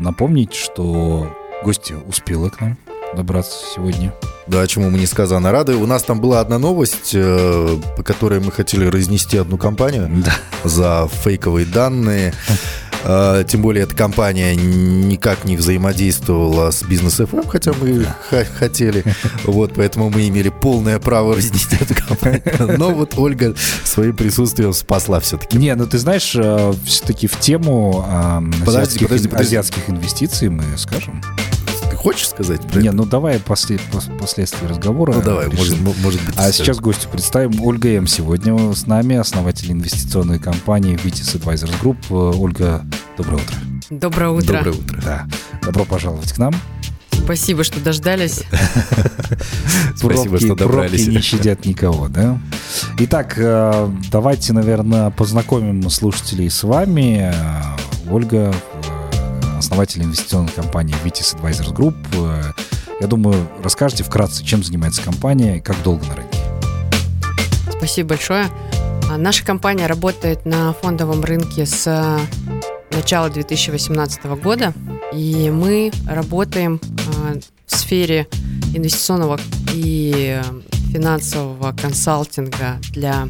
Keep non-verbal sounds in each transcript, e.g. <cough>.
напомнить, что гости успела к нам добраться сегодня. Да, чему мы несказанно рады. У нас там была одна новость, э, по которой мы хотели разнести одну компанию да. за фейковые данные. Э, тем более эта компания никак не взаимодействовала с бизнес FM, хотя мы хотели. Вот, поэтому мы имели полное право разнести эту компанию. Но вот Ольга своим присутствием спасла все-таки. Не, ну ты знаешь, э, все-таки в тему подожди, азиатских, подожди, подожди. азиатских инвестиций мы скажем хочешь сказать про Не, это? ну давай после, последствия разговора. Ну давай, может, может быть. А сейчас гостю представим. Ольга М. сегодня с нами, основатель инвестиционной компании Vitis Advisors Group. Ольга, доброе утро. Доброе утро. Доброе утро. Да. Добро пожаловать к нам. Спасибо, что дождались. <laughs> Спасибо, что добрались. не щадят никого, да? Итак, э, давайте, наверное, познакомим слушателей с вами. Ольга основатель инвестиционной компании Vitis Advisors Group. Э, я думаю, расскажите вкратце, чем занимается компания и как долго на рынке. Спасибо большое. А, наша компания работает на фондовом рынке с э, начала 2018 года, и мы работаем э, в сфере инвестиционного и финансового консалтинга для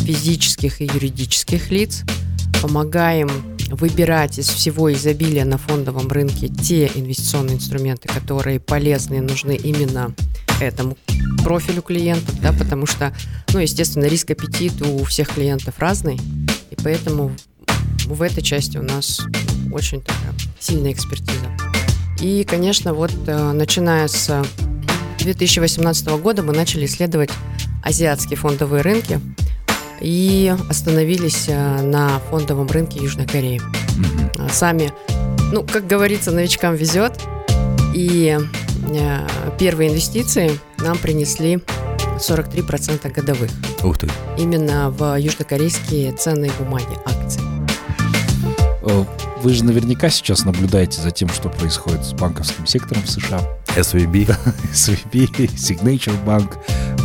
физических и юридических лиц, помогаем выбирать из всего изобилия на фондовом рынке те инвестиционные инструменты, которые полезны и нужны именно этому профилю клиентов, да, потому что, ну, естественно, риск аппетит у всех клиентов разный, и поэтому в этой части у нас очень такая сильная экспертиза. И, конечно, вот э, начиная с 2018 года мы начали исследовать азиатские фондовые рынки, и остановились э, на фондовом рынке Южной Кореи. Mm-hmm. Сами, ну, как говорится, новичкам везет. И э, первые инвестиции нам принесли 43% годовых. Ух ты. Именно в южнокорейские ценные бумаги, акции. Вы же наверняка сейчас наблюдаете за тем, что происходит с банковским сектором в США. SVB. <laughs> SVB, Signature Bank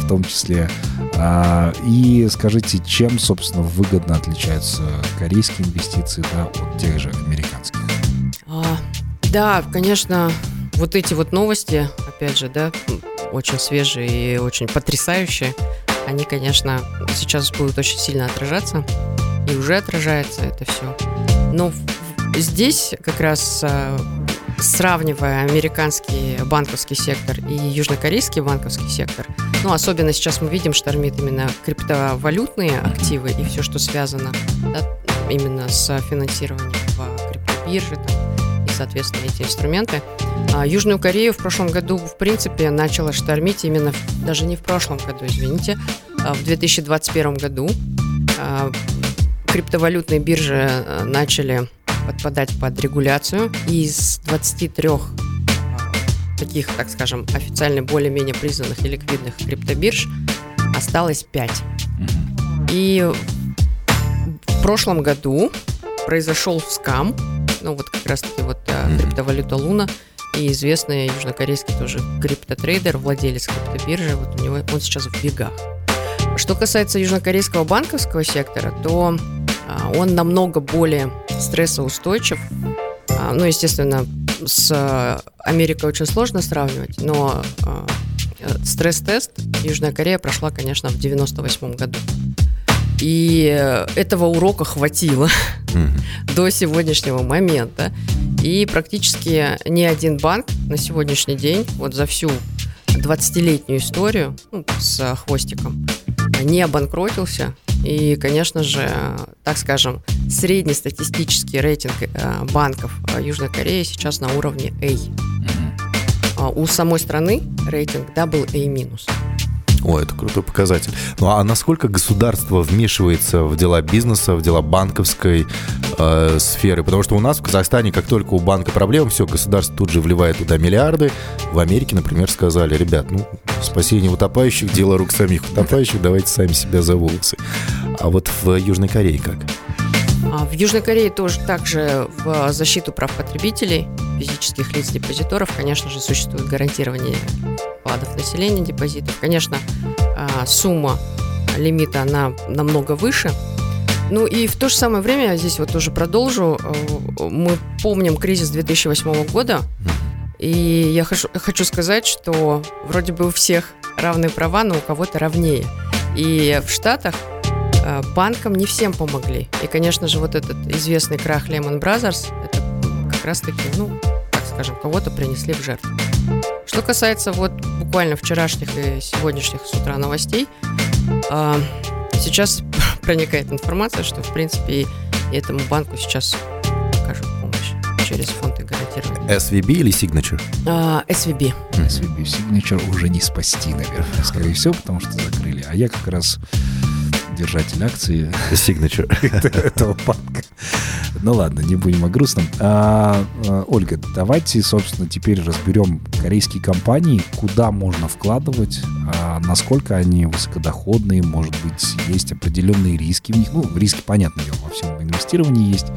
в том числе. А, и скажите, чем, собственно, выгодно отличаются корейские инвестиции да, от тех же американских? А, да, конечно, вот эти вот новости, опять же, да, очень свежие и очень потрясающие, они, конечно, сейчас будут очень сильно отражаться, и уже отражается это все. Но здесь как раз а, сравнивая американский банковский сектор и южнокорейский банковский сектор, ну, особенно сейчас мы видим, штормит именно криптовалютные активы и все, что связано да, именно с финансированием в криптобирже там, и, соответственно, эти инструменты. А Южную Корею в прошлом году, в принципе, начала штормить именно, даже не в прошлом году, извините, а в 2021 году а, криптовалютные биржи э, начали подпадать под регуляцию. Из 23 таких, так скажем, официально более-менее признанных и ликвидных криптобирж осталось 5. И в прошлом году произошел скам, ну вот как раз-таки вот mm криптовалюта Луна, и известный южнокорейский тоже криптотрейдер, владелец криптобиржи, вот у него он сейчас в бегах. Что касается южнокорейского банковского сектора, то а, он намного более стрессоустойчив. А, ну, естественно, с э, Америкой очень сложно сравнивать, но э, стресс-тест Южная Корея прошла, конечно, в 98 году. И этого урока хватило mm-hmm. до сегодняшнего момента. И практически ни один банк на сегодняшний день, вот за всю 20-летнюю историю ну, с хвостиком, не обанкротился и, конечно же, так скажем, среднестатистический рейтинг э, банков э, Южной Кореи сейчас на уровне A. А у самой страны рейтинг AA-. О, это крутой показатель. Ну а насколько государство вмешивается в дела бизнеса, в дела банковской э, сферы? Потому что у нас в Казахстане, как только у банка проблемы, все, государство тут же вливает туда миллиарды. В Америке, например, сказали, ребят, ну, спасение утопающих, дело рук самих утопающих, давайте сами себя за волосы. А вот в Южной Корее как? А в Южной Корее тоже также в защиту прав потребителей, физических лиц депозиторов, конечно же, существует гарантирование вкладов населения депозитов. Конечно, а, сумма лимита, она намного выше, Ну и в то же самое время, я здесь вот тоже продолжу, э, мы помним кризис 2008 года, и я хочу, сказать, что вроде бы у всех равные права, но у кого-то равнее. И в Штатах э, банкам не всем помогли. И, конечно же, вот этот известный крах Lehman Brothers, это как раз-таки, ну, так скажем, кого-то принесли в жертву. Что касается вот буквально вчерашних и сегодняшних с утра новостей, э, сейчас проникает информация, что, в принципе, этому банку сейчас окажут помощь через фонды гарантирования. SVB или Signature? А, SVB. SVB. Signature уже не спасти, наверное, скорее всего, потому что закрыли. А я как раз держатель акции Signature <laughs> <laughs> этого банка. Ну ладно, не будем о грустном. А, а, Ольга, давайте, собственно, теперь разберем корейские компании, куда можно вкладывать, а, насколько они высокодоходные, может быть, есть определенные риски в них. Ну, риски, понятно, во всем инвестировании есть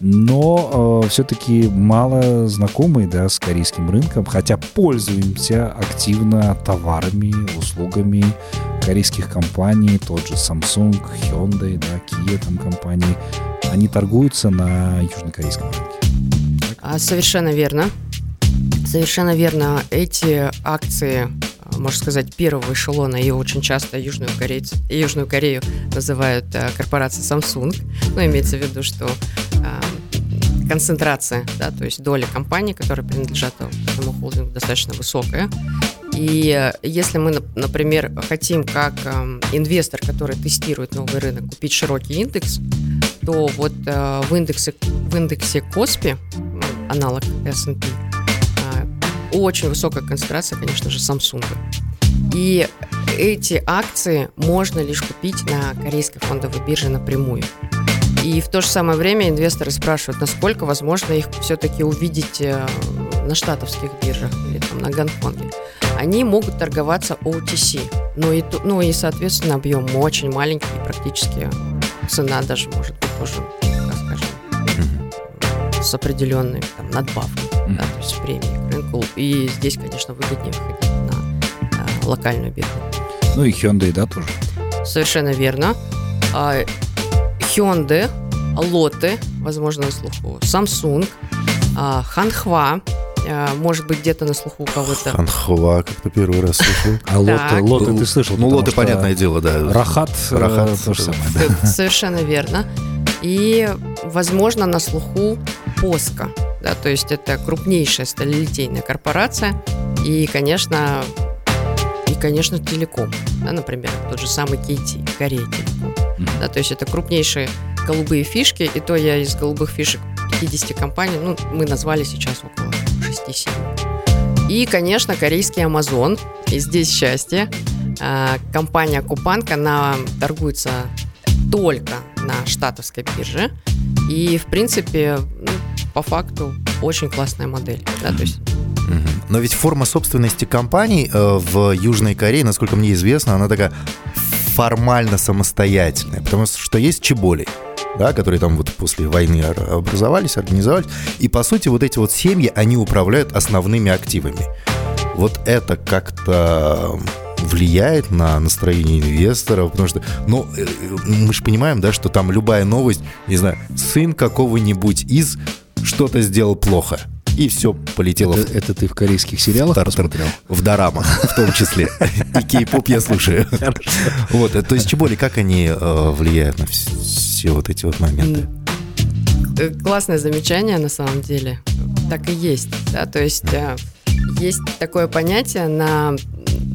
но э, все-таки мало знакомы да, с корейским рынком, хотя пользуемся активно товарами, услугами корейских компаний, тот же Samsung, Hyundai, да, Kia там компании, они торгуются на южнокорейском рынке. А, совершенно верно. Совершенно верно. Эти акции, а, можно сказать, первого эшелона, и очень часто Южную, Корейцу, Южную Корею называют а, корпорацией Samsung. Ну, имеется в виду, что концентрация, да, то есть доля компаний, которые принадлежат этому холдингу, достаточно высокая. И э, если мы, например, хотим как эм, инвестор, который тестирует новый рынок, купить широкий индекс, то вот э, в индексе, в индексе Коспи, аналог S&P, э, очень высокая концентрация, конечно же, Samsung. И эти акции можно лишь купить на корейской фондовой бирже напрямую. И в то же самое время инвесторы спрашивают, насколько возможно их все-таки увидеть на штатовских биржах или там на Гонконге они могут торговаться OTC. Ну и, ну и, соответственно, объем очень маленький, и практически цена даже может быть тоже, как скажем, mm-hmm. с определенной там, надбавкой, mm-hmm. да, то есть премией к рынку. И здесь, конечно, выгоднее выходить на а, локальную биржу. Ну и Hyundai, да, тоже? Совершенно верно. А, Hyundai, Lotte, возможно, на слуху, Samsung, а, Hanhua, может быть, где-то на слуху у кого-то. Ханхова, как-то первый раз слышал. <laughs> А лоты, лоты ты слышал? Ну, лоты, понятное дело, да. Рахат, э, Рахат то же самое. Да. Совершенно верно. И, возможно, на слуху Поска. Да, то есть это крупнейшая сталелитейная корпорация. И, конечно, и, конечно, телеком. Да, например, тот же самый KT, Корея Телеком. Да, то есть это крупнейшие голубые фишки. И то я из голубых фишек 50 компаний, ну, мы назвали сейчас около 6-7. И, конечно, корейский Amazon. И здесь счастье. А, компания Купанка, она торгуется только на штатовской бирже. И, в принципе, ну, по факту, очень классная модель. Да, то есть но ведь форма собственности компаний э, в Южной Корее, насколько мне известно, она такая формально самостоятельная, потому что есть чеболи да, которые там вот после войны образовались, организовались. И, по сути, вот эти вот семьи, они управляют основными активами. Вот это как-то влияет на настроение инвесторов, потому что, ну, э, мы же понимаем, да, что там любая новость, не знаю, сын какого-нибудь из что-то сделал плохо, и все полетело. Это, в... это ты в корейских сериалах посмотрел? В дорамах, в том числе. И кей-поп я слушаю. Вот, то есть Чеболи, как они э, влияют на все вот эти вот моменты? Э, классное замечание, на самом деле. Так и есть, да, то есть э, есть такое понятие на,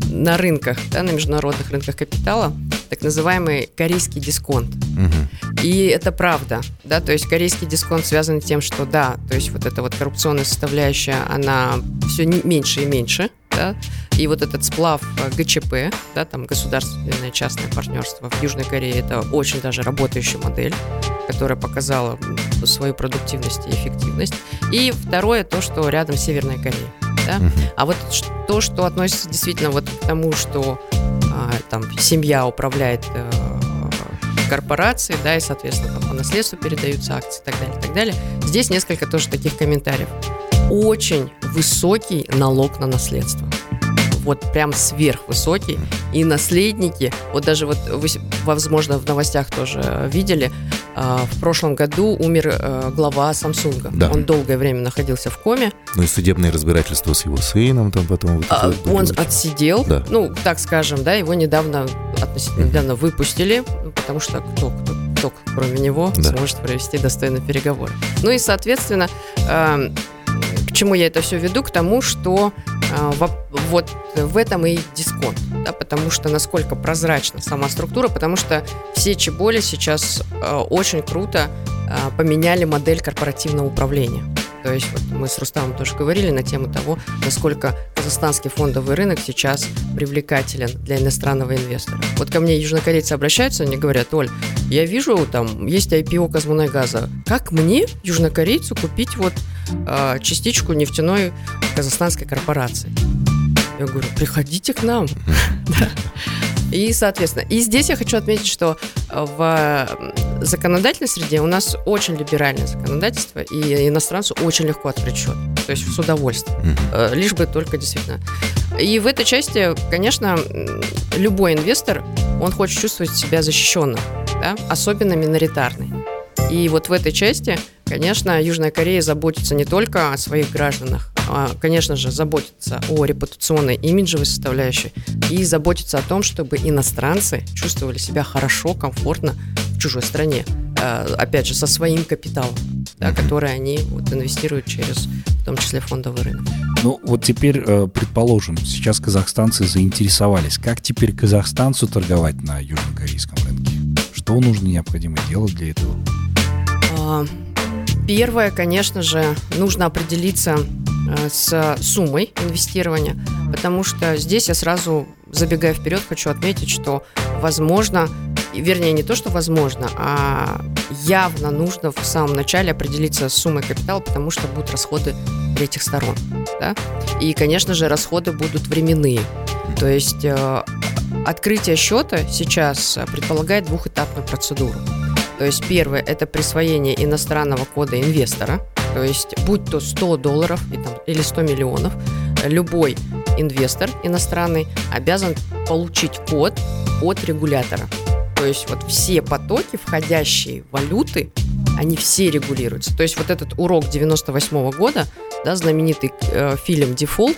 на рынках, да, на международных рынках капитала, так называемый корейский дисконт. Угу. И это правда, да, то есть корейский дисконт связан с тем, что да, то есть вот эта вот коррупционная составляющая, она все меньше и меньше, да, и вот этот сплав э, ГЧП, да, там государственное частное партнерство в Южной Корее, это очень даже работающая модель, которая показала свою продуктивность и эффективность. И второе, то, что рядом Северная Корея. Да? А вот то, что относится действительно вот к тому, что там семья управляет э, корпорацией, да, и, соответственно, там по наследству передаются акции и так далее, и так далее. Здесь несколько тоже таких комментариев. Очень высокий налог на наследство вот прям сверхвысокий. И наследники, вот даже вот вы, возможно, в новостях тоже видели, А, в прошлом году умер э, глава Samsung. Да. Он долгое время находился в коме. Ну и судебные разбирательства с его сыном там потом. Вот а, он очень... отсидел, да. ну так скажем, да, его недавно относительно недавно выпустили, ну, потому что кто кто кто кроме него да. сможет провести достойный переговор. Ну и соответственно э, к чему я это все веду? К тому, что э, вот в этом и дисконт, да, потому что насколько прозрачна сама структура, потому что все чеболи сейчас э, очень круто э, поменяли модель корпоративного управления. То есть вот мы с Рустамом тоже говорили на тему того, насколько казахстанский фондовый рынок сейчас привлекателен для иностранного инвестора. Вот ко мне южнокорейцы обращаются, они говорят, Оль, я вижу, там есть IPO Казмунайгаза. Как мне, южнокорейцу, купить вот частичку нефтяной казахстанской корпорации? Я говорю, приходите к нам. <laughs> И, соответственно, и здесь я хочу отметить, что э, в законодательной среде у нас очень либеральное законодательство, и иностранцу очень легко открыть счет, то есть с удовольствием, mm-hmm. лишь бы только действительно. И в этой части, конечно, любой инвестор, он хочет чувствовать себя защищенным, да? особенно миноритарный. И вот в этой части, конечно, Южная Корея заботится не только о своих гражданах, а, конечно же, заботится о репутационной имиджевой составляющей и заботится о том, чтобы иностранцы чувствовали себя хорошо, комфортно в чужой стране. А, опять же, со своим капиталом, да, который они вот, инвестируют через, в том числе, фондовый рынок. Ну, вот теперь, э, предположим, сейчас казахстанцы заинтересовались. Как теперь казахстанцу торговать на южнокорейском рынке? Что нужно необходимо делать для этого? А, первое, конечно же, нужно определиться э, с суммой инвестирования, потому что здесь я сразу, забегая вперед, хочу отметить, что, возможно, вернее, не то, что возможно, а явно нужно в самом начале определиться с суммой капитала, потому что будут расходы третьих сторон. Да? И, конечно же, расходы будут временные. То есть э, открытие счета сейчас предполагает двухэтапную процедуру. То есть первое – это присвоение иностранного кода инвестора, то есть будь то 100 долларов или 100 миллионов, любой инвестор иностранный обязан получить код от регулятора. То есть вот все потоки, входящие валюты, они все регулируются. То есть вот этот урок 98 -го года, да, знаменитый э, фильм «Дефолт»,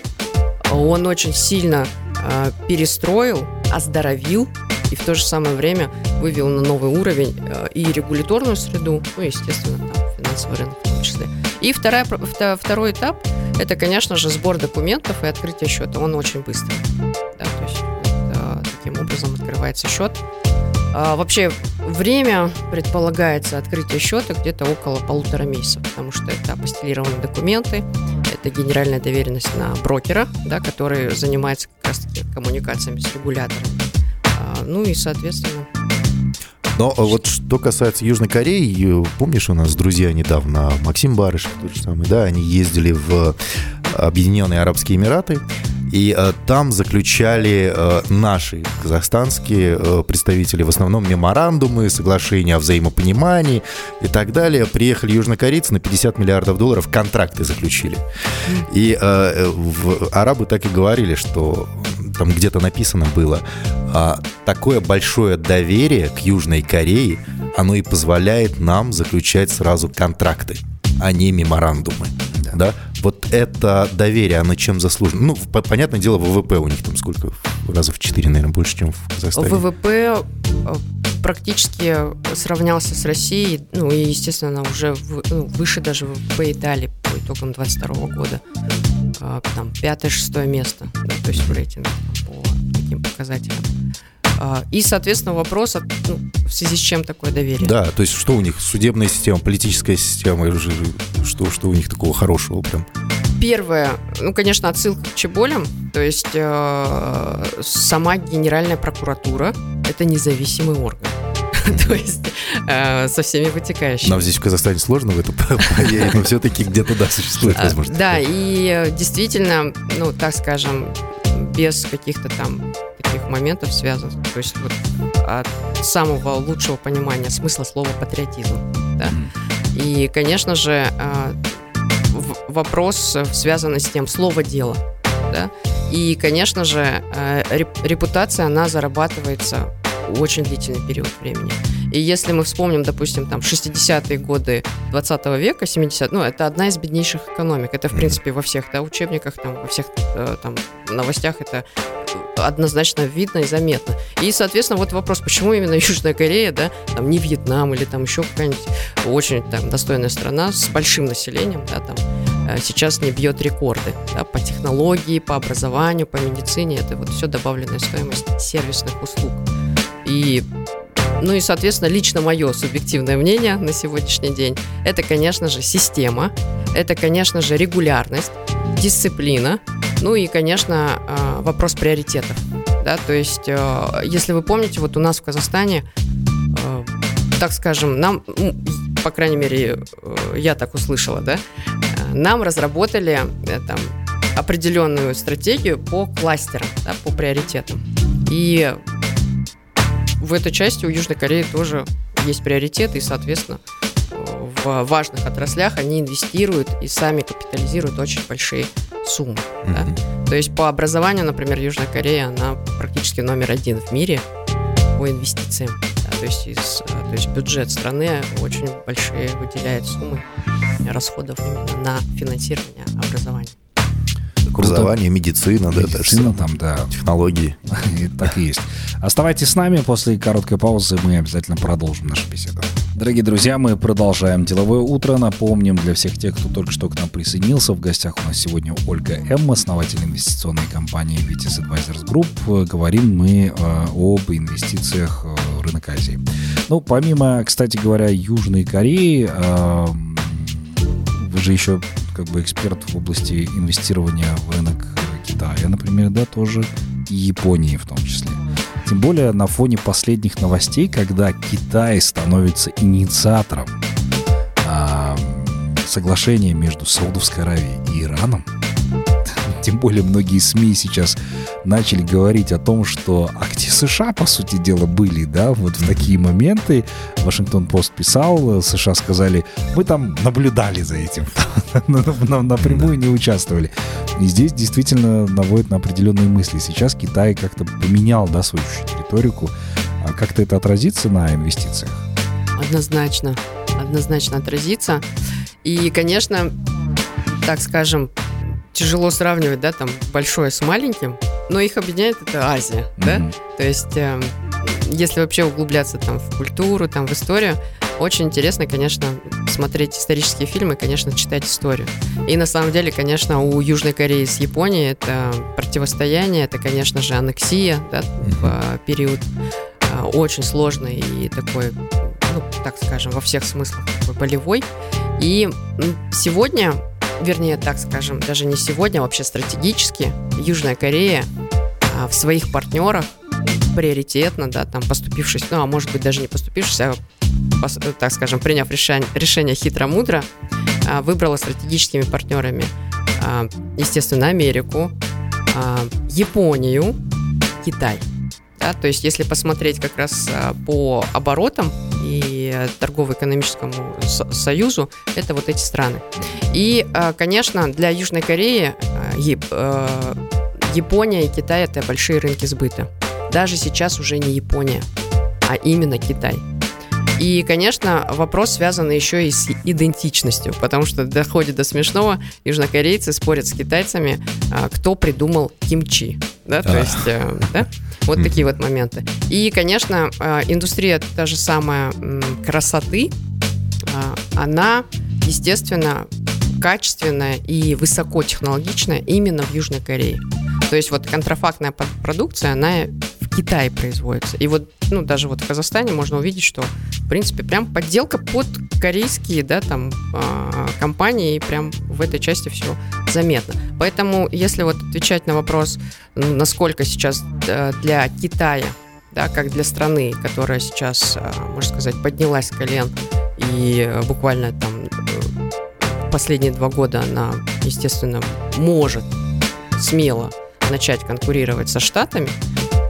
он очень сильно э, перестроил, оздоровил и в то же самое время вывел на новый уровень э, и регуляторную среду, ну, естественно, там, финансовый рынок в том числе. И вторая, второй этап – это, конечно же, сбор документов и открытие счета. Он очень быстрый. Да, то есть вот, таким образом открывается счет. А, вообще, время предполагается открытие счета где-то около полутора месяцев, потому что это апостелированные документы, это генеральная доверенность на брокера, да, который занимается как раз коммуникациями с регулятором. Ну и, соответственно... Но э, вот что касается Южной Кореи, э, помнишь, у нас друзья недавно, Максим Барышев, тот же самый, да, они ездили в Объединенные Арабские Эмираты, и э, там заключали э, наши казахстанские э, представители в основном меморандумы, соглашения о взаимопонимании и так далее. Приехали южнокорейцы на 50 миллиардов долларов, контракты заключили. И э, в, арабы так и говорили, что там где-то написано было, а, такое большое доверие к Южной Корее, оно и позволяет нам заключать сразу контракты, а не меморандумы. Да. да? Вот это доверие, оно чем заслужено? Ну, понятное дело, ВВП у них там сколько? Раза в 4, наверное, больше, чем в Казахстане. ВВП э, практически сравнялся с Россией, ну и, естественно, уже в, ну, выше даже ВВП Италии по итогам 2022 года. А, там пятое-шестое место, да, то есть в рейтинге по таким показателям. А, и, соответственно, вопрос, ну, в связи с чем такое доверие. Да, то есть что у них, судебная система, политическая система, что, что у них такого хорошего прям? Первое, ну, конечно, отсылка к Чеболям, то есть э, сама Генеральная прокуратура – это независимый орган. <laughs> то есть э, со всеми вытекающими. Нам здесь в Казахстане сложно в это <laughs> поверить, но все-таки где-то, да, существует а, возможность. Да, и э, действительно, ну, так скажем, без каких-то там таких моментов связан. То есть вот от самого лучшего понимания смысла слова патриотизм. Да? И, конечно же, э, вопрос связан с тем слово дело. Да? И, конечно же, репутация, она зарабатывается очень длительный период времени. И если мы вспомним, допустим, там 60-е годы 20 века, 70 ну, это одна из беднейших экономик. Это, в принципе, во всех да, учебниках, там, во всех э, там, новостях это однозначно видно и заметно. И, соответственно, вот вопрос, почему именно Южная Корея, да, там не Вьетнам или там еще какая-нибудь очень там достойная страна с большим населением, да, там э, сейчас не бьет рекорды да, по технологии, по образованию, по медицине. Это вот все добавленная стоимость сервисных услуг. И ну и, соответственно, лично мое субъективное мнение на сегодняшний день, это, конечно же, система, это, конечно же, регулярность, дисциплина, ну и, конечно, э, вопрос приоритетов. Да, то есть, э, если вы помните, вот у нас в Казахстане, э, так скажем, нам, ну, по крайней мере, я так услышала, да, нам разработали там, определенную стратегию по кластерам, да, по приоритетам. И в этой части у Южной Кореи тоже есть приоритеты, и, соответственно, в важных отраслях они инвестируют и сами капитализируют очень большие суммы. Mm-hmm. Да? То есть по образованию, например, Южная Корея, она практически номер один в мире по инвестициям. Да? То, есть из, то есть бюджет страны очень большие выделяет суммы расходов именно на финансирование образования. Образование, медицина, медицина да, там, да. технологии. <laughs> Так и есть. Оставайтесь с нами, после короткой паузы мы обязательно продолжим нашу беседу. Дорогие друзья, мы продолжаем деловое утро. Напомним для всех тех, кто только что к нам присоединился, в гостях у нас сегодня Ольга М., основатель инвестиционной компании Vitis Advisors Group. Говорим мы э, об инвестициях в рынок Азии. Ну, помимо, кстати говоря, Южной Кореи, э, вы же еще как бы эксперт в области инвестирования в рынок Китая, например, да, тоже и Японии в том числе. Тем более на фоне последних новостей, когда Китай становится инициатором а, соглашения между Саудовской Аравией и Ираном, тем более многие СМИ сейчас начали говорить о том, что а где США, по сути дела, были, да, вот в такие моменты. Вашингтон Пост писал, США сказали, мы там наблюдали за этим, <laughs> напрямую не участвовали. И здесь действительно наводит на определенные мысли. Сейчас Китай как-то поменял, да, свою риторику. А как-то это отразится на инвестициях? Однозначно, однозначно отразится. И, конечно, так скажем, тяжело сравнивать, да, там большое с маленьким, но их объединяет это Азия, mm-hmm. да, то есть э, если вообще углубляться там в культуру, там в историю, очень интересно, конечно, смотреть исторические фильмы, конечно, читать историю. И на самом деле, конечно, у Южной Кореи с Японией это противостояние, это, конечно же, аннексия, да, в э, период э, очень сложный и такой, ну, так скажем, во всех смыслах такой болевой. И сегодня вернее, так скажем, даже не сегодня, а вообще стратегически, Южная Корея а, в своих партнерах приоритетно, да, там поступившись, ну, а может быть даже не поступившись, а, так скажем, приняв решение, решение хитро-мудро, а, выбрала стратегическими партнерами, а, естественно, Америку, Японию, Китай. Да, то есть, если посмотреть как раз по оборотам и торгово-экономическому союзу, это вот эти страны. И, а, конечно, для Южной Кореи а, Япония и Китай – это большие рынки сбыта. Даже сейчас уже не Япония, а именно Китай. И, конечно, вопрос связан еще и с идентичностью, потому что доходит до смешного, южнокорейцы спорят с китайцами, кто придумал кимчи. Да, то есть, э, да, вот такие вот моменты. И, конечно, индустрия та же самая красоты, она, естественно, качественная и высокотехнологичная именно в Южной Корее. То есть вот контрафактная продукция, она Китае производится. И вот, ну, даже вот в Казахстане можно увидеть, что, в принципе, прям подделка под корейские, да, там, э, компании, и прям в этой части все заметно. Поэтому, если вот отвечать на вопрос, насколько сейчас для Китая, да, как для страны, которая сейчас, а, можно сказать, поднялась с колен и буквально там последние два года она, естественно, может смело начать конкурировать со Штатами.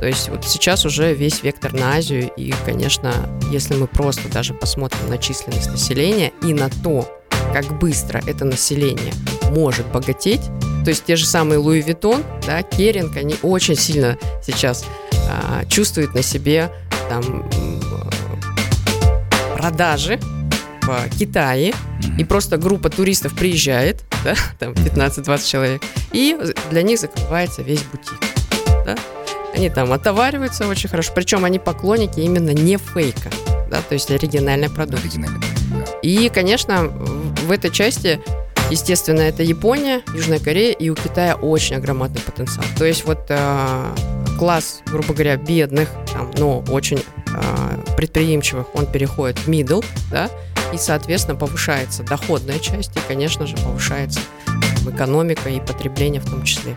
То есть вот сейчас уже весь вектор на Азию, и, конечно, если мы просто даже посмотрим на численность населения и на то, как быстро это население может богатеть, то есть те же самые Louis Vuitton, да, Kering, они очень сильно сейчас а, чувствуют на себе там продажи в Китае, mm-hmm. и просто группа туристов приезжает, да, там 15-20 человек, и для них закрывается весь бутик. Да? Они там отовариваются очень хорошо, причем они поклонники именно не фейка, да, то есть оригинальный продукт. Оригинальный да. И, конечно, в этой части Естественно, это Япония, Южная Корея, и у Китая очень громадный потенциал. То есть вот э, класс, грубо говоря, бедных, там, но очень э, предприимчивых, он переходит в middle, да, и, соответственно, повышается доходная часть, и, конечно же, повышается экономика и потребление в том числе.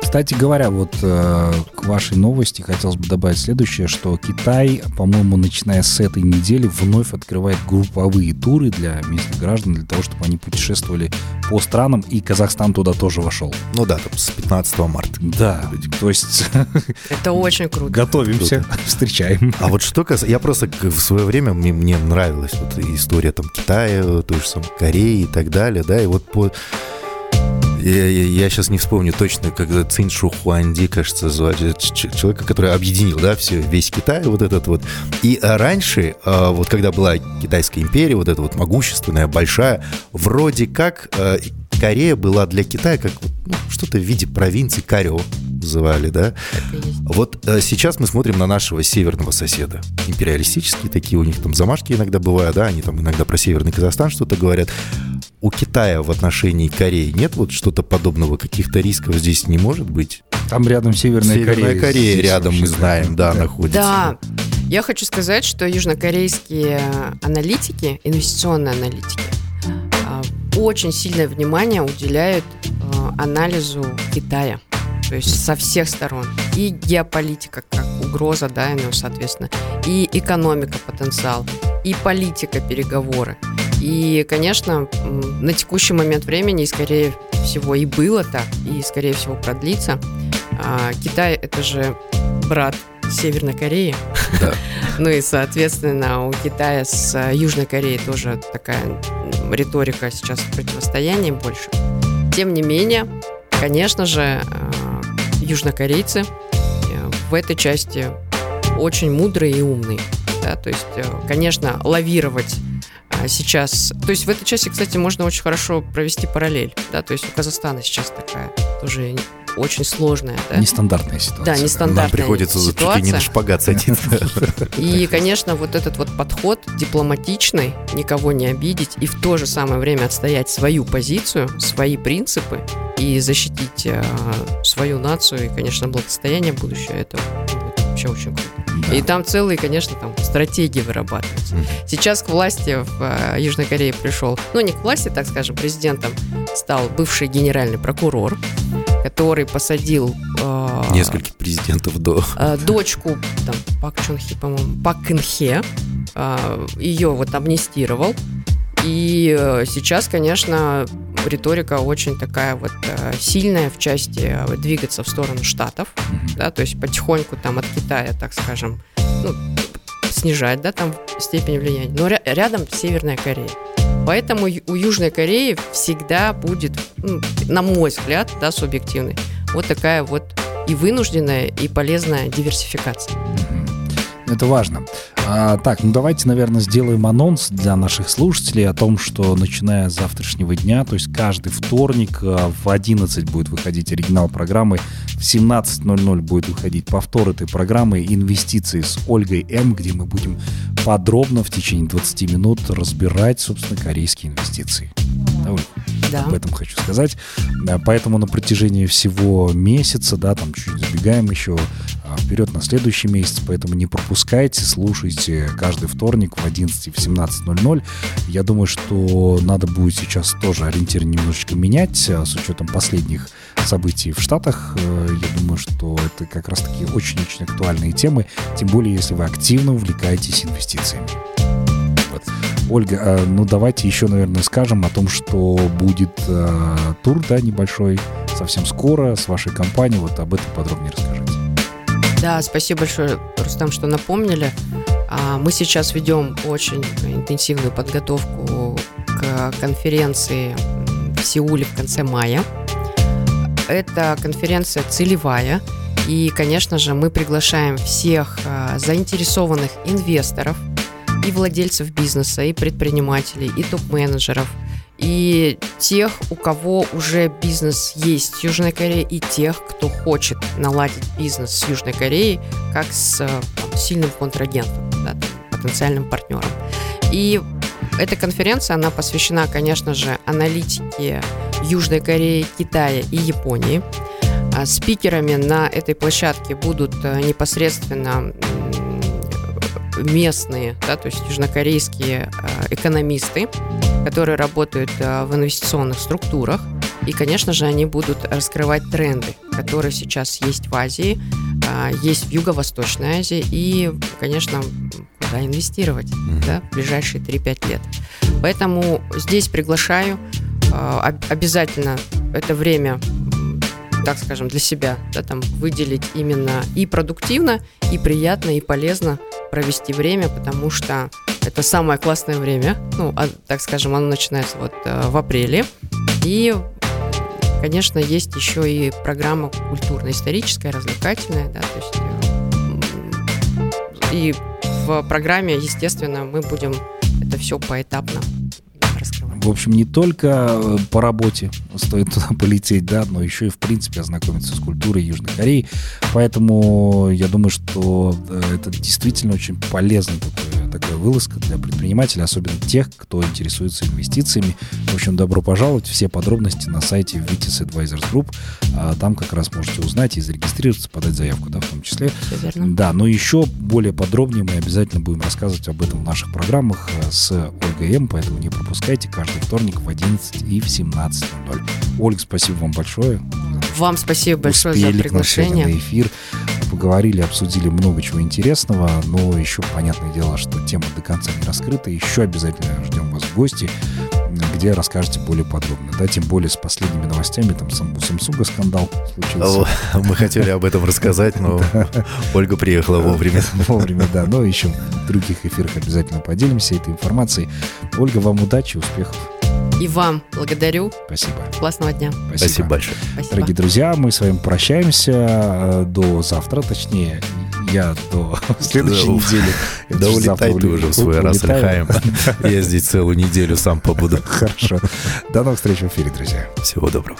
Кстати говоря, вот э, к вашей новости хотелось бы добавить следующее, что Китай, по-моему, начиная с этой недели вновь открывает групповые туры для местных граждан, для того, чтобы они путешествовали по странам, и Казахстан туда тоже вошел. Ну да, там с 15 марта. Да, то есть... <laughs> Это очень круто. Готовимся, круто. встречаем. А вот что касается... Я просто в свое время, мне, мне нравилась вот история там Китая, той же самой Кореи и так далее, да, и вот по я, я, я сейчас не вспомню точно, когда Цин Шу Хуанди, кажется, звали человека, который объединил, да, все, весь Китай, вот этот вот. И а, раньше, а, вот когда была Китайская империя, вот эта вот могущественная, большая, вроде как Корея была для Китая как ну, что-то в виде провинции Карё называли, да? Вот сейчас мы смотрим на нашего северного соседа. Империалистические такие, у них там замашки иногда бывают, да, они там иногда про Северный Казахстан что-то говорят у Китая в отношении Кореи нет вот что-то подобного? Каких-то рисков здесь не может быть? Там рядом Северная, Северная Корея. Корея рядом, мы знаем, да, да, находится. Да, я хочу сказать, что южнокорейские аналитики, инвестиционные аналитики, а, очень сильное внимание уделяют а, анализу Китая. То есть со всех сторон. И геополитика как угроза, да, ну, соответственно, и экономика потенциал, и политика переговоры. И, конечно, на текущий момент времени, скорее всего, и было так, и, скорее всего, продлится. А, Китай – это же брат Северной Кореи. Да. <laughs> ну и, соответственно, у Китая с Южной Кореей тоже такая риторика сейчас противостояния больше. Тем не менее, конечно же, а, южнокорейцы э, в этой части очень мудрые и умные. Да? То есть, э, конечно, лавировать а сейчас, то есть в этой части, кстати, можно очень хорошо провести параллель, да, то есть у Казахстана сейчас такая тоже очень сложная, да? Нестандартная ситуация. Да, нестандартная Нам приходится ситуация. чуть ли не на шпагат садиться. И, конечно, вот этот вот подход дипломатичный, никого не обидеть и в то же самое время отстоять свою позицию, свои принципы и защитить э, свою нацию и, конечно, благосостояние будущее, это вообще очень круто. Да. И там целые, конечно, там стратегии вырабатываются. Mm. Сейчас к власти в э, Южной Корее пришел, ну не к власти, так скажем, президентом стал бывший генеральный прокурор, который посадил э, нескольких президентов до э, дочку там Пак Чун Хи, по-моему, Пак Кын Хе, э, ее вот амнистировал. И э, сейчас, конечно, риторика очень такая вот э, сильная в части э, двигаться в сторону Штатов, да, то есть потихоньку там от Китая, так скажем, ну, снижать, да, там степень влияния. Но ря- рядом Северная Корея. Поэтому у Южной Кореи всегда будет, ну, на мой взгляд, да, субъективный, вот такая вот и вынужденная, и полезная диверсификация. Это важно. А, так, ну давайте, наверное, сделаем анонс для наших слушателей о том, что начиная с завтрашнего дня, то есть каждый вторник а, в 11 будет выходить оригинал программы, в 17.00 будет выходить повтор этой программы «Инвестиции с Ольгой М», где мы будем подробно в течение 20 минут разбирать, собственно, корейские инвестиции. Да, Ольга? Да. Об этом хочу сказать. Поэтому на протяжении всего месяца, да, там чуть забегаем еще вперед на следующий месяц, поэтому не пропускайте, слушайте каждый вторник в 11 и в 17.00. Я думаю, что надо будет сейчас тоже ориентир немножечко менять а, с учетом последних событий в Штатах. Э, я думаю, что это как раз-таки очень-очень актуальные темы, тем более если вы активно увлекаетесь инвестициями. Ольга, а, ну давайте еще, наверное, скажем о том, что будет э, тур, да, небольшой, совсем скоро с вашей компанией. Вот об этом подробнее расскажите. Да, спасибо большое, Рустам, что напомнили. А, мы сейчас ведем очень интенсивную подготовку к конференции в Сеуле в конце мая. Это конференция целевая. И, конечно же, мы приглашаем всех а, заинтересованных инвесторов, и владельцев бизнеса, и предпринимателей, и топ-менеджеров, и тех, у кого уже бизнес есть в Южной Корее, и тех, кто хочет наладить бизнес с Южной Кореей как с там, сильным контрагентом, да, потенциальным партнером. И эта конференция, она посвящена, конечно же, аналитике Южной Кореи, Китая и Японии. А спикерами на этой площадке будут э, непосредственно местные, да, то есть южнокорейские э, экономисты, которые работают э, в инвестиционных структурах. И, конечно же, они будут раскрывать тренды, которые сейчас есть в Азии, есть в Юго-Восточной Азии и, конечно, куда инвестировать да, в ближайшие 3-5 лет. Поэтому здесь приглашаю обязательно это время так скажем, для себя, да, там выделить именно и продуктивно, и приятно, и полезно провести время, потому что это самое классное время, ну, а, так скажем, оно начинается вот э, в апреле, и Конечно, есть еще и программа культурно-историческая, развлекательная, да, то есть э, и в программе, естественно, мы будем это все поэтапно в общем, не только э, по работе стоит <laughs> туда полететь, да, но еще и, в принципе, ознакомиться с культурой Южной Кореи. Поэтому я думаю, что э, это действительно очень полезный такой, такая вылазка для предпринимателей, особенно тех, кто интересуется инвестициями. В общем, добро пожаловать. Все подробности на сайте Vitis Advisors Group. А там как раз можете узнать и зарегистрироваться, подать заявку, да, в том числе. Да, но еще более подробнее мы обязательно будем рассказывать об этом в наших программах э, с Ольгой М, поэтому не пропускайте каждый вторник в 11 и в 17.00. Ольга, спасибо вам большое. Вам спасибо большое за приглашение. на эфир. Поговорили, обсудили много чего интересного, но еще понятное дело, что тема до конца не раскрыта. Еще обязательно ждем вас в гости где расскажете более подробно. Да, тем более с последними новостями, там у Samsung скандал случился. Мы хотели об этом рассказать, но <laughs> Ольга приехала вовремя. <laughs> Вовремя, да. Но еще в других эфирах обязательно поделимся этой информацией. Ольга, вам удачи, успехов. И вам благодарю. Спасибо. Классного дня. Спасибо, Спасибо большое. Спасибо. Дорогие друзья, мы с вами прощаемся э, до завтра, точнее, я до <laughs> следующей да, недели. Да улетай ты уже в свой раз, Альхаем. <laughs> Я здесь целую неделю сам побуду. Хорошо. До новых встреч в эфире, друзья. Всего доброго.